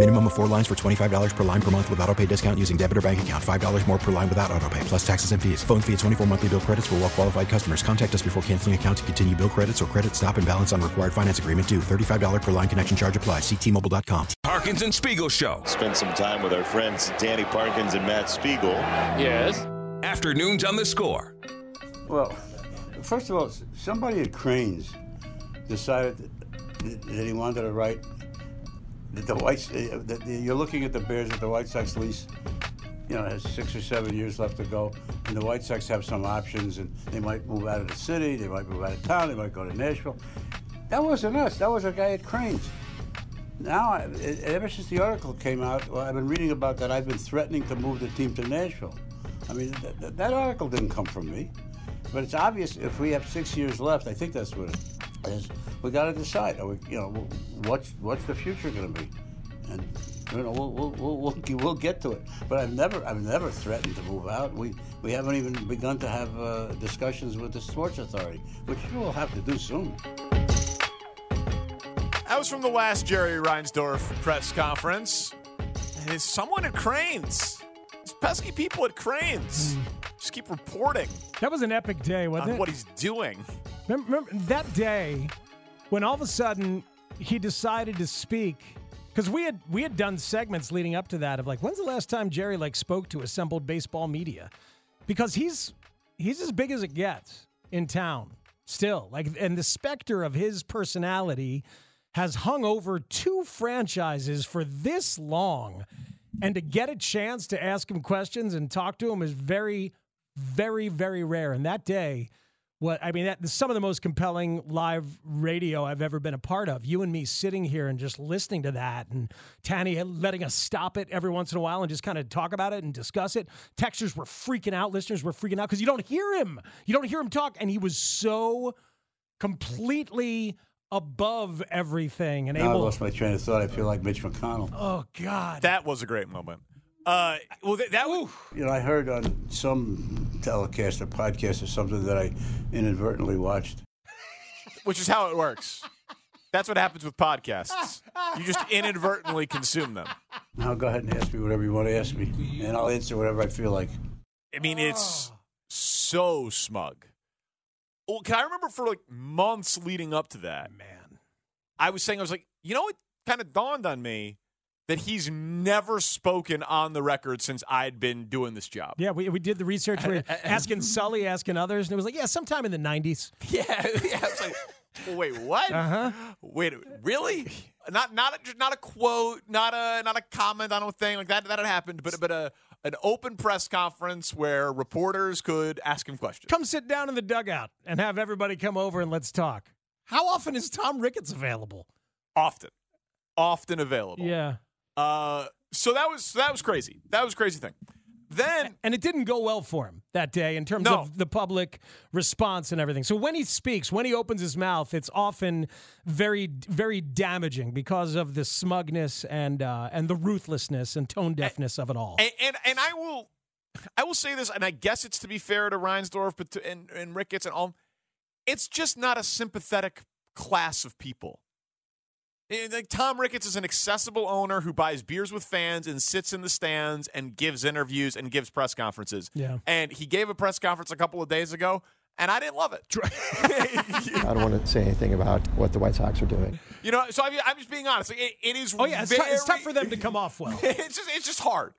Minimum of four lines for $25 per line per month with auto pay discount using debit or bank account. $5 more per line without auto pay, plus taxes and fees. Phone fee at 24 monthly bill credits for well qualified customers. Contact us before canceling account to continue bill credits or credit stop and balance on required finance agreement due. $35 per line connection charge applies. Ctmobile.com. Parkins and Spiegel Show. Spend some time with our friends Danny Parkins and Matt Spiegel. Yes. Afternoons on the score. Well, first of all, somebody at Crain's decided that, that he wanted to write the White. uh, That the, you're looking at the Bears with the White Sox lease. You know, has six or seven years left to go, and the White Sox have some options, and they might move out of the city, they might move out of town, they might go to Nashville. That wasn't us. That was a guy at Crain's. Now, I- ever since the article came out, well, I've been reading about that. I've been threatening to move the team to Nashville. I mean, th- th- that article didn't come from me, but it's obvious if we have six years left. I think that's what it is. We got to decide. Are we, you know, what's what's the future going to be? And you know, we'll, we'll, we'll, we'll, we'll get to it. But I've never I've never threatened to move out. We we haven't even begun to have uh, discussions with the sports authority, which we'll have to do soon. That was from the last Jerry Reinsdorf press conference. And it's someone at Crain's. These pesky people at Crain's just keep reporting That was an epic day, wasn't on it? what he's doing. Remember, remember that day when all of a sudden he decided to speak because we had we had done segments leading up to that of like when's the last time Jerry like spoke to assembled baseball media? Because he's he's as big as it gets in town still. Like and the specter of his personality has hung over two franchises for this long. And to get a chance to ask him questions and talk to him is very very very rare. And that day what I mean, that some of the most compelling live radio I've ever been a part of. You and me sitting here and just listening to that, and Tanny letting us stop it every once in a while and just kind of talk about it and discuss it. Texters were freaking out, listeners were freaking out because you don't hear him. You don't hear him talk, and he was so completely above everything and Now I able. lost my train of thought. I feel like Mitch McConnell. Oh God, That was a great moment. Uh, well, that, that was, You know, I heard on some telecast or podcast or something that I inadvertently watched. which is how it works. That's what happens with podcasts. You just inadvertently consume them. Now go ahead and ask me whatever you want to ask me, and I'll answer whatever I feel like. I mean, it's so smug. Well, can I remember for like months leading up to that? man. I was saying, I was like, you know, it kind of dawned on me that he's never spoken on the record since I'd been doing this job. Yeah, we, we did the research. We were asking Sully, asking others, and it was like, yeah, sometime in the '90s. Yeah, yeah. Like, wait, what? Uh-huh. Wait, really? Not not a, not a quote, not a not a comment on a thing like that. That had happened, but but a an open press conference where reporters could ask him questions. Come sit down in the dugout and have everybody come over and let's talk. How often is Tom Ricketts available? Often, often available. Yeah. Uh, so that was that was crazy. That was a crazy thing. Then And it didn't go well for him that day in terms No. of the public response and everything. So when he speaks, when he opens his mouth, it's often very, very damaging because of the smugness and uh, and the ruthlessness and tone deafness of it all. and, and and I will I will say this, and I guess it's to be fair to Reinsdorf, but to, and and Ricketts and all. It's just not a sympathetic class of people. Like Tom Ricketts is an accessible owner who buys beers with fans and sits in the stands and gives interviews and gives press conferences. Yeah. And he gave a press conference a couple of days ago, and I didn't love it. I don't want to say anything about what the White Sox are doing. you know, so I mean, I'm just being honest. Like, it, it is. oh yeah, it's, tou- very, it's tough for them to come off well. it's just it's just hard.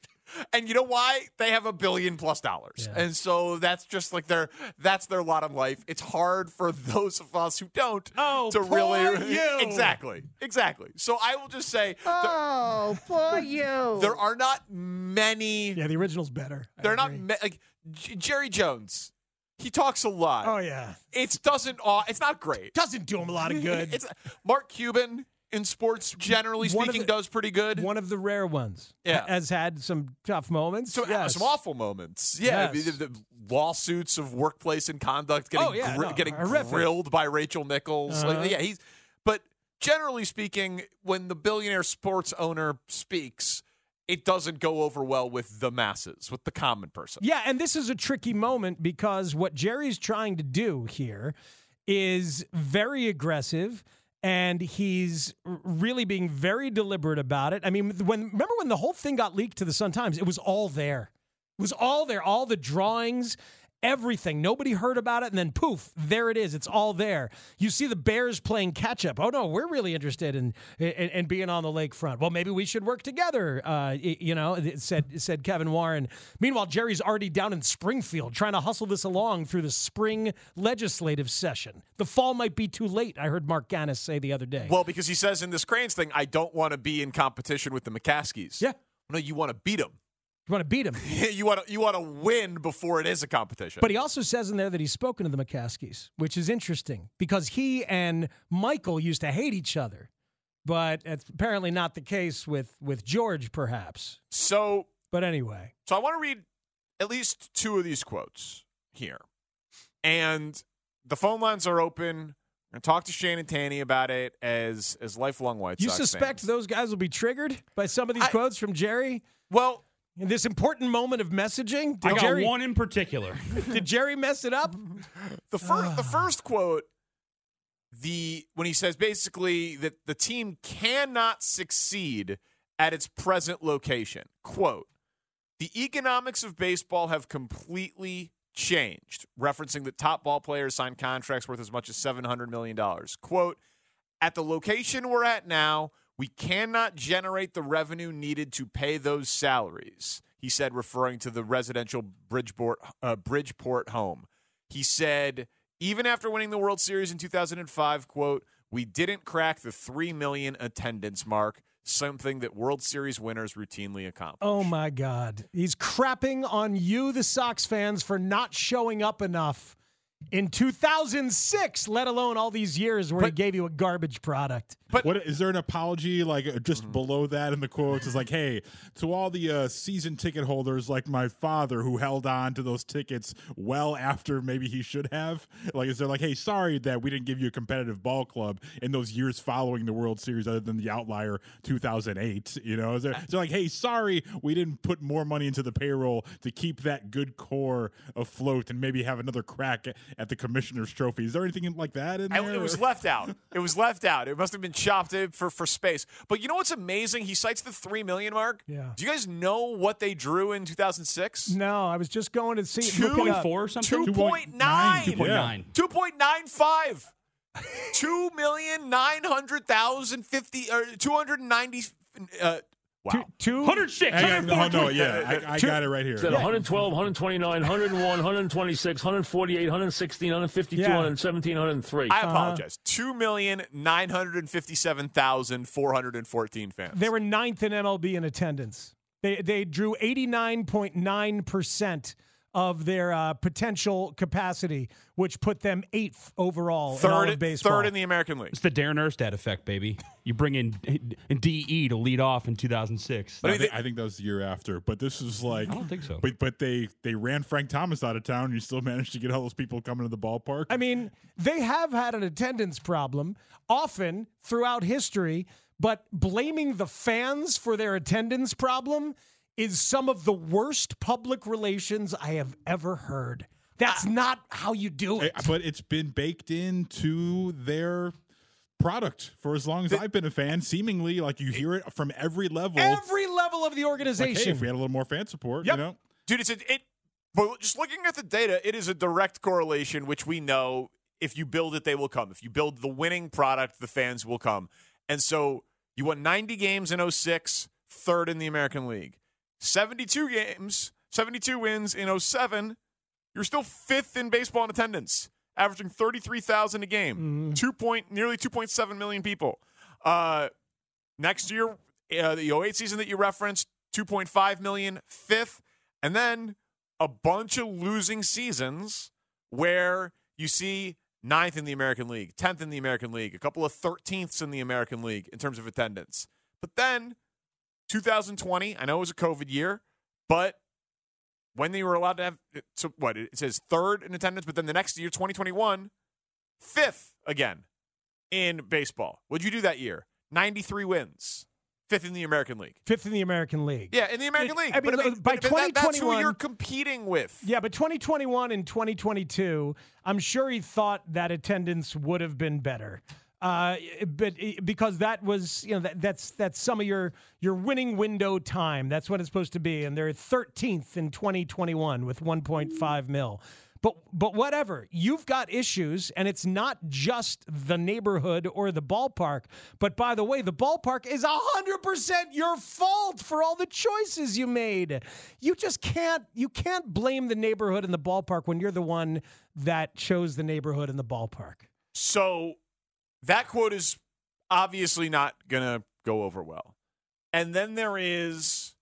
And you know why? They have a billion plus dollars. And so that's just like their that's their lot in life. It's hard for those of us who don't Oh, to really poor you. Exactly. Exactly. So I will just say Oh, poor you. there are not many Yeah, the original's better. I they're not agree. ma- like J- Jerry Jones. He talks a lot. Oh yeah, It doesn't aw- it's not great. doesn't do him a lot of good. it's Mark Cuban in sports generally speaking the- does pretty good. One of the rare ones. Yeah. has had some tough moments. So, yes. some awful moments. Yeah, Yes. the, the lawsuits of workplace and conduct getting Oh, yeah, gri- no, getting horrific. grilled by Rachel Nichols. Uh-huh. yeah, he's. But generally speaking, when the billionaire sports owner speaks, it doesn't go over well with the masses, with the common person. Yeah, and this is a tricky moment because what Jerry's trying to do here is very aggressive and he's really being very deliberate about it. I mean, when remember when the whole thing got leaked to the Sun Times, it was all there. It was all there, all the drawings, everything. Nobody heard about it and then poof, there it is. It's all there. You see the Bears playing catch up. Oh no, we're really interested in in, in being on the lakefront. Well, maybe we should work together. Uh, you know, said said Kevin Warren. Meanwhile, Jerry's already down in Springfield trying to hustle this along through the spring legislative session. The fall might be too late. I heard Marc Ganis say the other day. Well, because he says in this Crain's thing, I don't want to be in competition with the McCaskies. Yeah. No, you want to beat them. You want to beat him. you want to you want to win before it is a competition. But he also says in there that he's spoken to the McCaskies, which is interesting because he and Michael used to hate each other. But it's apparently not the case with with George, perhaps. so But anyway, So I want to read at least two of these quotes here. And the phone lines are open. To talk to Shane and Tanny about it as as lifelong White you Sox suspect fans. those guys will be triggered by some of these I- quotes from Jerry Well, in this important moment of messaging? Did I got Jerry, one in particular. Did Jerry mess it up? the first the ah. first quote the when he says basically that the team cannot succeed at its present location. Quote, the economics of baseball have completely changed, referencing that top ball players sign contracts worth as much as $700 million. Quote, at the location we're at now, we cannot generate the revenue needed to pay those salaries, he said, referring to the residential Bridgeport, uh, Bridgeport home. He said, even after winning the World Series in 2005, quote, we didn't crack the 3 million attendance mark, something that World Series winners routinely accomplish. Oh my God. He's crapping on you, the Sox fans, for not showing up enough in 2006, let alone all these years where he gave you a garbage product. But what is there an apology like uh, just Mm-hmm. below that in the quotes is like, hey, to all the uh, season ticket holders like my father who held on to those tickets well after maybe he should have. Like, is there like, hey, sorry that we didn't give you a competitive ball club in those years following the World Series, other than the outlier 2008. You know, is there, is there like, hey, sorry we didn't put more money into the payroll to keep that good core afloat and maybe have another crack at, at the commissioner's trophy. Is there anything like that in I- there? it was left out. It was left out. It must have been chopped in for, for space. But you know what's amazing? He cites the 3 million mark. Yeah. Do you guys know what they drew in 2006? No, I was just going to see. It 2.4 or something? 2.9. 2.9. 2.95. Two million nine hundred thousand fifty or two hundred ninety. Uh, wow. Two, 106. Hang on, no, no, yeah, I, I got it right here. Said 112, 129, 101, 126, 148, 116, 152, Yeah. 117, 103. I uh-huh. apologize. Two million nine hundred fifty-seven thousand four hundred and fourteen fans. They were ninth in MLB in attendance. They they drew 89.9% of their uh, potential capacity, which put them eighth overall in all third, of baseball. third in the American League. It's the Darin Erstad effect, baby. You bring in in DE to lead off in 2006. I, think, I think that was the year after, but this is like I don't think so. But but they they ran Frank Thomas out of town, and you still managed to get all those people coming to the ballpark. I mean, they have had an attendance problem often throughout history, but blaming the fans for their attendance problem is some of the worst public relations I have ever heard. That's not how you do it. But it's been baked into their product for as long as I've been a fan. Seemingly, like you hear it from every level. Every level of the like, organization. hey, if we had a little more fan support, Yep. you know. Dude, it's a, it. But just looking at the data, it is a direct correlation, which we know if you build it, they will come. If you build the winning product, the fans will come. And so you won 90 games in 06, third in the American League. 72 games, 72 wins in 07. You're still fifth in baseball in attendance, averaging 33,000 a game, two point nearly 2.7 million people. Uh, next year, uh, the 08 season that you referenced, 2.5 million, fifth, and then a bunch of losing seasons where you see ninth in the American League, 10th in the American League, a couple of 13ths in the American League in terms of attendance. But then 2020, I know it was a COVID year, but when they were allowed to have, so what, it says third in attendance, but then the next year, 2021, fifth again in baseball. What'd you do that year? 93 wins. Fifth in the American League. Fifth in the American League. Yeah, in the American League. I mean, but, I mean, by but that- that's who 2021 you're competing with. Yeah, but 2021 and 2022, I'm sure he thought that attendance would have been better. Uh, but because that was, you know, that, that's that's some of your your winning window time. That's what it's supposed to be, and they're 13th in 2021 with 1.5 mil. But but whatever, you've got issues, and it's not just the neighborhood or the ballpark. But by the way, the ballpark is hundred percent your fault for all the choices you made. You just can't you can't blame the neighborhood and the ballpark when you're the one that chose the neighborhood and the ballpark. So that quote is obviously not going to go over well. And then there is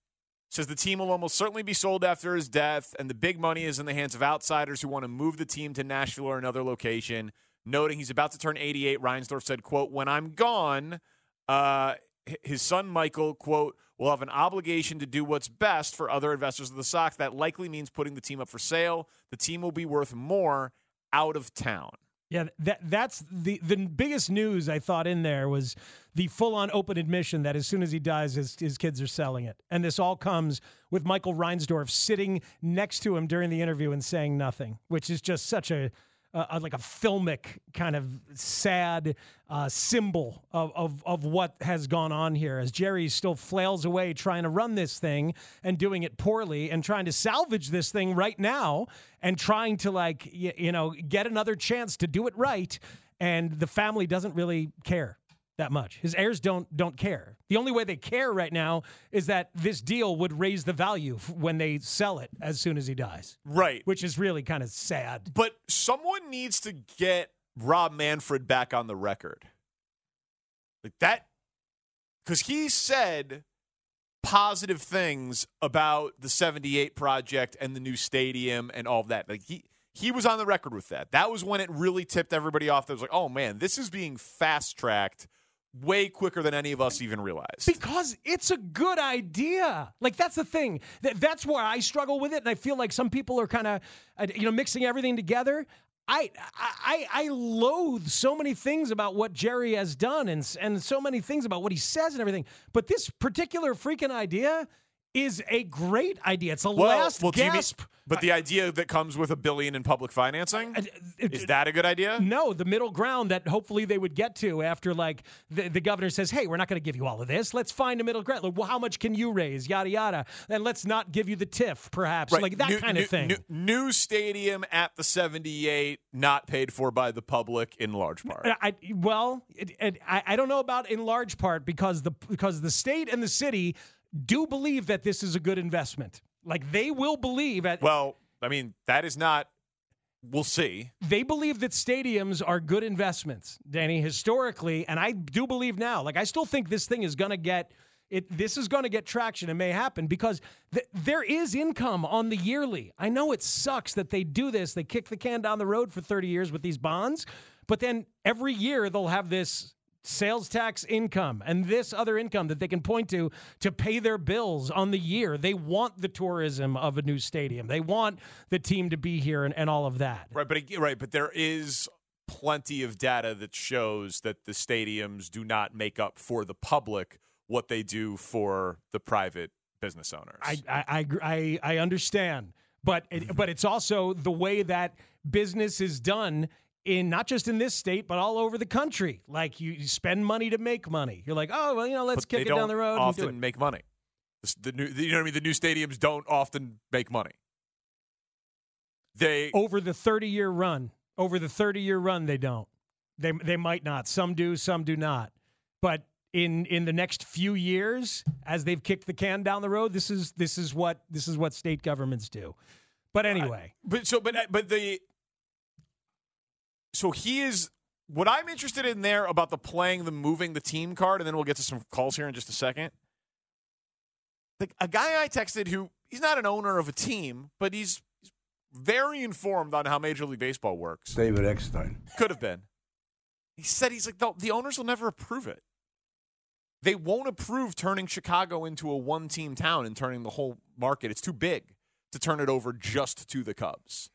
says the team will almost certainly be sold after his death, and the big money is in the hands of outsiders who want to move the team to Nashville or another location. Noting he's about to turn 88, Reinsdorf said, "quote When I'm gone, uh, his son Michael, quote, will have an obligation to do what's best for other investors of the Sox. That likely means putting the team up for sale. The team will be worth more out of town." Yeah, that that's the the biggest news I thought in there was the full on open admission that as soon as he dies, his his kids are selling it, and this all comes with Michael Reinsdorf sitting next to him during the interview and saying nothing, which is just such a. Uh, like a filmic kind of sad uh, symbol of, of, of what has gone on here as Jerry still flails away trying to run this thing and doing it poorly and trying to salvage this thing right now and trying to like y- you know get another chance to do it right. And the family doesn't really care that much his heirs don't don't care the only way they care right now is that this deal would raise the value when they sell it as soon as he dies Right. which is really kind of sad But someone needs to get Rob Manfred back on the record. Like that because he said positive things about the 78 project and the new stadium and all of that. Like he he was on the record with that. That was when it really tipped everybody off. That was like, oh man, this is being fast tracked way quicker than any of us even realized. Because it's a good idea. Like that's the thing. Th- that's where I struggle with it, and I feel like some people are kind of, uh, you know, mixing everything together. I, I I loathe so many things about what Jerry has done, and and so many things about what he says and everything. But this particular freaking idea is a great idea. It's a last do you mean- gasp. but the idea that comes with a billion in public financing uh, uh, is that a good idea? No, the middle ground that hopefully they would get to after like the, the governor says, "Hey, we're not going to give you all of this. Let's find a middle ground. Like, well, how much can you raise? Yada yada. And let's not give you the TIF, perhaps, Right. like that New- kind new- of thing." New, new stadium at the 78, not paid for by the public in large part. I, well, it, it, I, I don't know about in large part because the because the state and the city do believe that this is a good investment. Like they will believe at Well, I mean, that is not. We'll see. they believe that stadiums are good investments, Danny, historically, and I do believe now. Like I still think this thing is going to get it. This is going to get traction. It may happen because th- there is income on the yearly. I know it sucks that they do this. They kick the can down the road for 30 years with these bonds, but then every year they'll have this sales tax income and this other income that they can point to to pay their bills on the year. They want the tourism of a new stadium. They want the team to be here and, and all of that. Right, but right, but there is plenty of data that shows that the stadiums do not make up for the public what they do for the private business owners. I I I, I, understand, but it, but it's also the way that business is done in not just in this state but all over the country. Like you, you spend money to make money. You're like, oh well, you know, let's But kick it down the road and Often do it. make money. The new, you know what I mean. The new stadiums don't often make money. They over the 30 year run. Over the 30 year run, they don't. They they might not. Some do, some do not. But in in the next few years as they've kicked the can down the road. This is this is what this is what state governments do. But anyway, But so, but uh, but the so he is what I'm interested in there about the playing the moving the team card, and then we'll get to some calls here in just a second. Like a guy I texted who he's not an owner of a team, but he's, he's very informed on how Major League Baseball works. David Eckstein. Could have been. He said he's like the, the owners will never approve it. They won't approve turning Chicago into a one team town and turning the whole market. It's too big to turn it over just to the Cubs.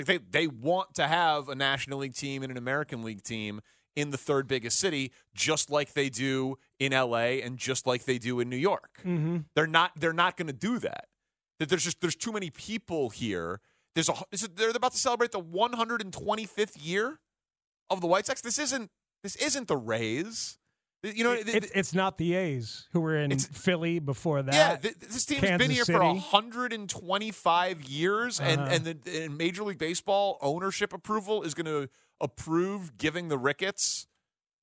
Like they, they want to have a National League team and an American League team in the third biggest city, just like they do in LA and just like they do in New York. Mm-hmm. They're not they're not going to do that. That there's just there's too many people here. There's a they're about to celebrate the 125th year of the White Sox. This isn't this isn't the Rays. You know, it- it's, it's not the A's who were in Philly before that. yeah, th- this team's Kansas been here City. for 125 years, and Uh-huh. and the and Major League Baseball ownership approval is going to approve giving the Ricketts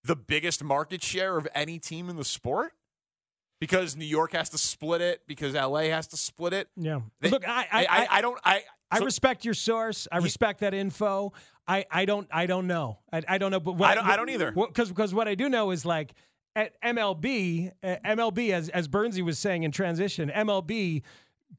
the biggest market share of any team in the sport because New York has to split it, because LA has to split it. Yeah. They- Look, I I, I, I don't I I so- respect your source. I respect that info. I, I don't I don't know. I, I don't know. But what, I don't- I don't either. Because because what I do know is like at MLB uh, MLB as as Bernsey was saying in transition MLB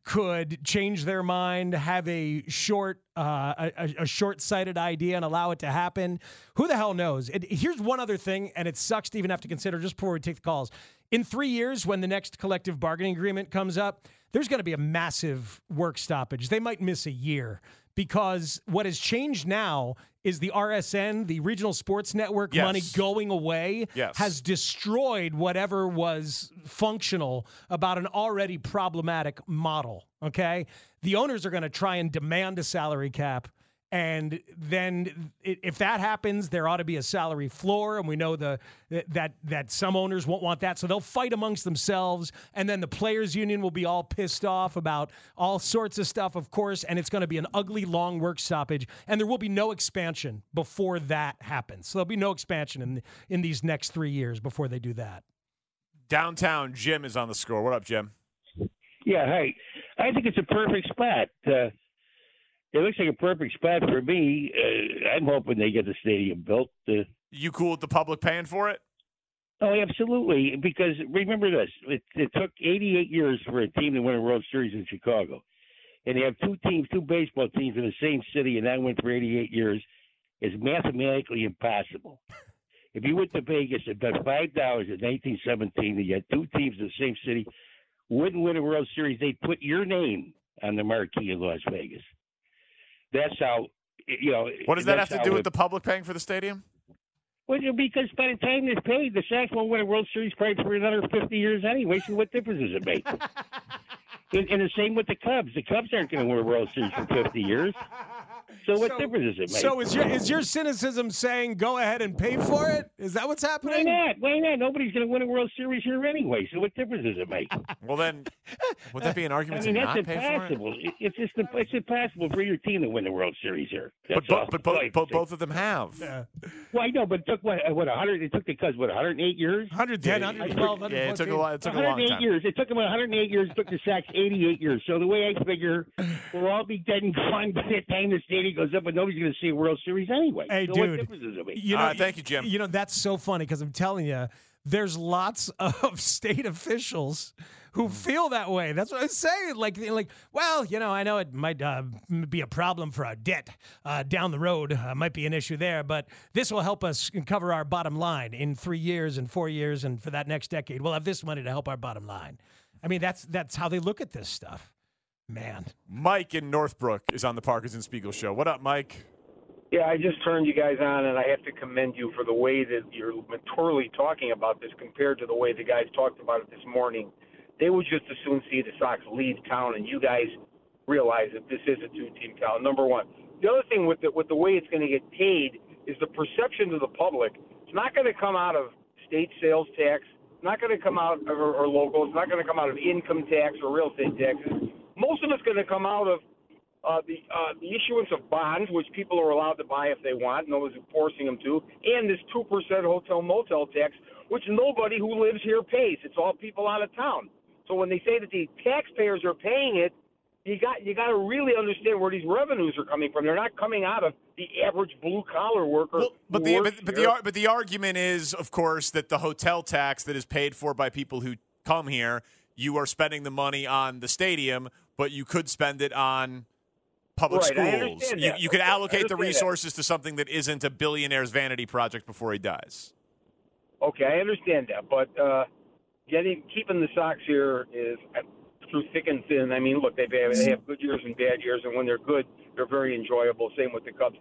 could change their mind, have a short, uh, a, a short-sighted idea, and allow it to happen. Who the hell knows? It, here's one other thing, and it sucks to even have to consider just before we take the calls. In three years, when the next collective bargaining agreement comes up, there's going to be a massive work stoppage. They might miss a year because what has changed now is the RSN, the regional sports network Yes. money going away, Yes. has destroyed whatever was functional about an already problematic model. Okay. The owners are going to try and demand a salary cap. And then, if that happens, there ought to be a salary floor, and we know the that that some owners won't want that, so they'll fight amongst themselves. And then the players' union will be all pissed off about all sorts of stuff, of course. And it's going to be an ugly, long work stoppage, and there will be no expansion before that happens. So there'll be no expansion in in these next three years before they do that. downtown Jim is on the score. What up, Jim? Yeah, hey, I think it's a perfect spot. Uh, it looks like a perfect spot for me. Uh, I'm hoping they get the stadium built. Uh, You cool with the public paying for it? oh, absolutely. Because remember this: it, it took 88 years for a team to win a World Series in Chicago, and they have two teams, two baseball teams in the same city, and that went for 88 years. Is mathematically impossible. If you went to Vegas and bet five dollars in 1917 to get two teams in the same city, wouldn't win a World Series, they'd put your name on the marquee in Las Vegas. That's how you know. What does that have to do with it- the public paying for the stadium? Well, because by the time they're paid, the Sox won't win a World Series probably for another 50 years anyway. So what difference does it make? and, and the same with the Cubs. The Cubs aren't going to win a World Series for 50 years. So what difference does it make? So is your is your cynicism saying go ahead and pay for it? Is that what's happening? Why happening? not? Why not? Nobody's going to win a World Series here anyway. So what difference does it make? Well, then, would that be an argument I argument mean, to that's not pay for it? impossible. It's just it's impossible for your team to win the World Series here. That's But, all. but, but, both, but both of them have. Yeah. Well, I know, but it took what? Uh, what? 100? It took the Cubs what? 108 years? 110, 112, Yeah, it took a lot. It took a long 108 time. years. It took them 108 years. It took the Sox 88 years. So the way I figure, we'll all be dead and gone by the time the stadium goes up, but nobody's going to see a World Series anyway. Hey, so what dude. difference does it make? You know, Uh, thank you, Jim. You know that's so funny because I'm telling you, there's lots of state officials Hmm. who feel that way. That's what I'm saying. Like, like, well, you know, I know it might uh, be a problem for our debt uh, down the road. Uh, might be an issue there, but this will help us cover our bottom line in three years and four years, and for that next decade, we'll have this money to help our bottom line. I mean, that's that's how they look at this stuff. Man, Mike in Northbrook is on the Parkins and Spiegel show. What up, Mike? Yeah, I just turned you guys on, and I have to commend you for the way that you're maturely talking about this compared to the way the guys talked about it this morning. They would just as soon see the Sox leave town, and you guys realize that this is a two-team town. Number one. The other thing with the, with the way it's going to get paid is the perception to the public. It's not going to come out of state sales tax. It's not going to come out or, or local. It's not going to come out of income tax or real estate taxes. Most of it's going to come out of uh, the uh, the issuance of bonds, which people are allowed to buy if they want, nobody's forcing them to, and this two percent hotel motel tax, which nobody who lives here pays. It's all people out of town. So when they say that the taxpayers are paying it, you got you got to really understand where these revenues are coming from. They're not coming out of the average blue collar worker. But the but, but the but the argument is, of course, that the hotel tax that is paid for by people who come here, you are spending the money on the stadium, but you could spend it on public Right, schools. You, you could allocate the understand that. resources to something that isn't a billionaire's vanity project before he dies. Okay, I understand that, but uh, getting keeping the Sox here is uh, through thick and thin. I mean, look, they've they have good years and bad years, and when they're good, they're very enjoyable. Same with the Cubs.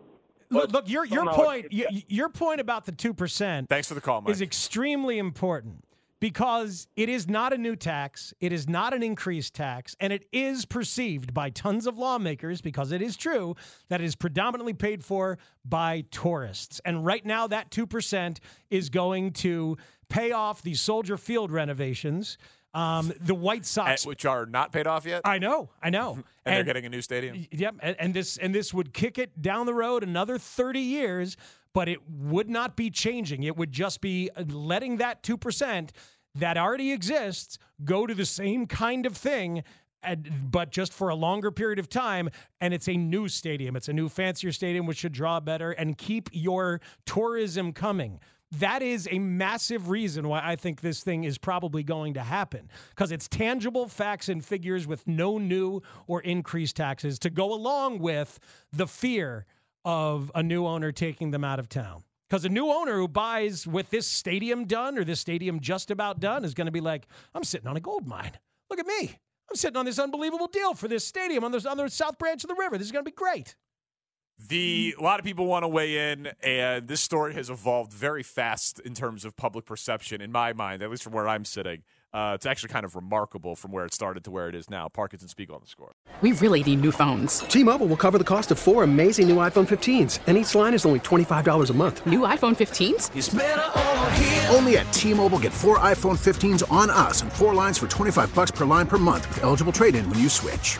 Look, look your your point your, your point about the two percent. Thanks for the call, Mike. Is extremely important because it is not a new tax, it is not an increased tax, and it is perceived by tons of lawmakers because it is true that it is predominantly paid for by tourists. And right now, that two percent is going to pay off the Soldier Field renovations. Um, the White Sox, which are not paid off yet. I know, I know, and, they're getting a new stadium. Yep, and, and this and this would kick it down the road another 30 years, but it would not be changing. It would just be uh, letting that 2% that already exists go to the same kind of thing and, but just for a longer period of time and it's a new stadium. It's a new fancier stadium which should draw better and keep your tourism coming. That is a massive reason why I think this thing is probably going to happen because it's tangible facts and figures with no new or increased taxes to go along with the fear of a new owner taking them out of town. Because a new owner who buys with this stadium done or this stadium just about done is going to be like, I'm sitting on a gold mine. Look at me. I'm sitting on this unbelievable deal for this stadium on the, on the south branch of the river. This is going to be great. The a lot of people want to weigh in, and this story has evolved very fast in terms of public perception. In my mind, at least from where I'm sitting, uh, it's actually kind of remarkable from where it started to where it is now. Parkins and Spiegel on the score. We really need new phones. T-Mobile will cover the cost of four amazing new iPhone 15s, and each line is only $25 a month. New iPhone 15s? Only at T-Mobile get four iPhone 15s on us and four lines for 25 bucks per line per month with eligible trade-in when you switch.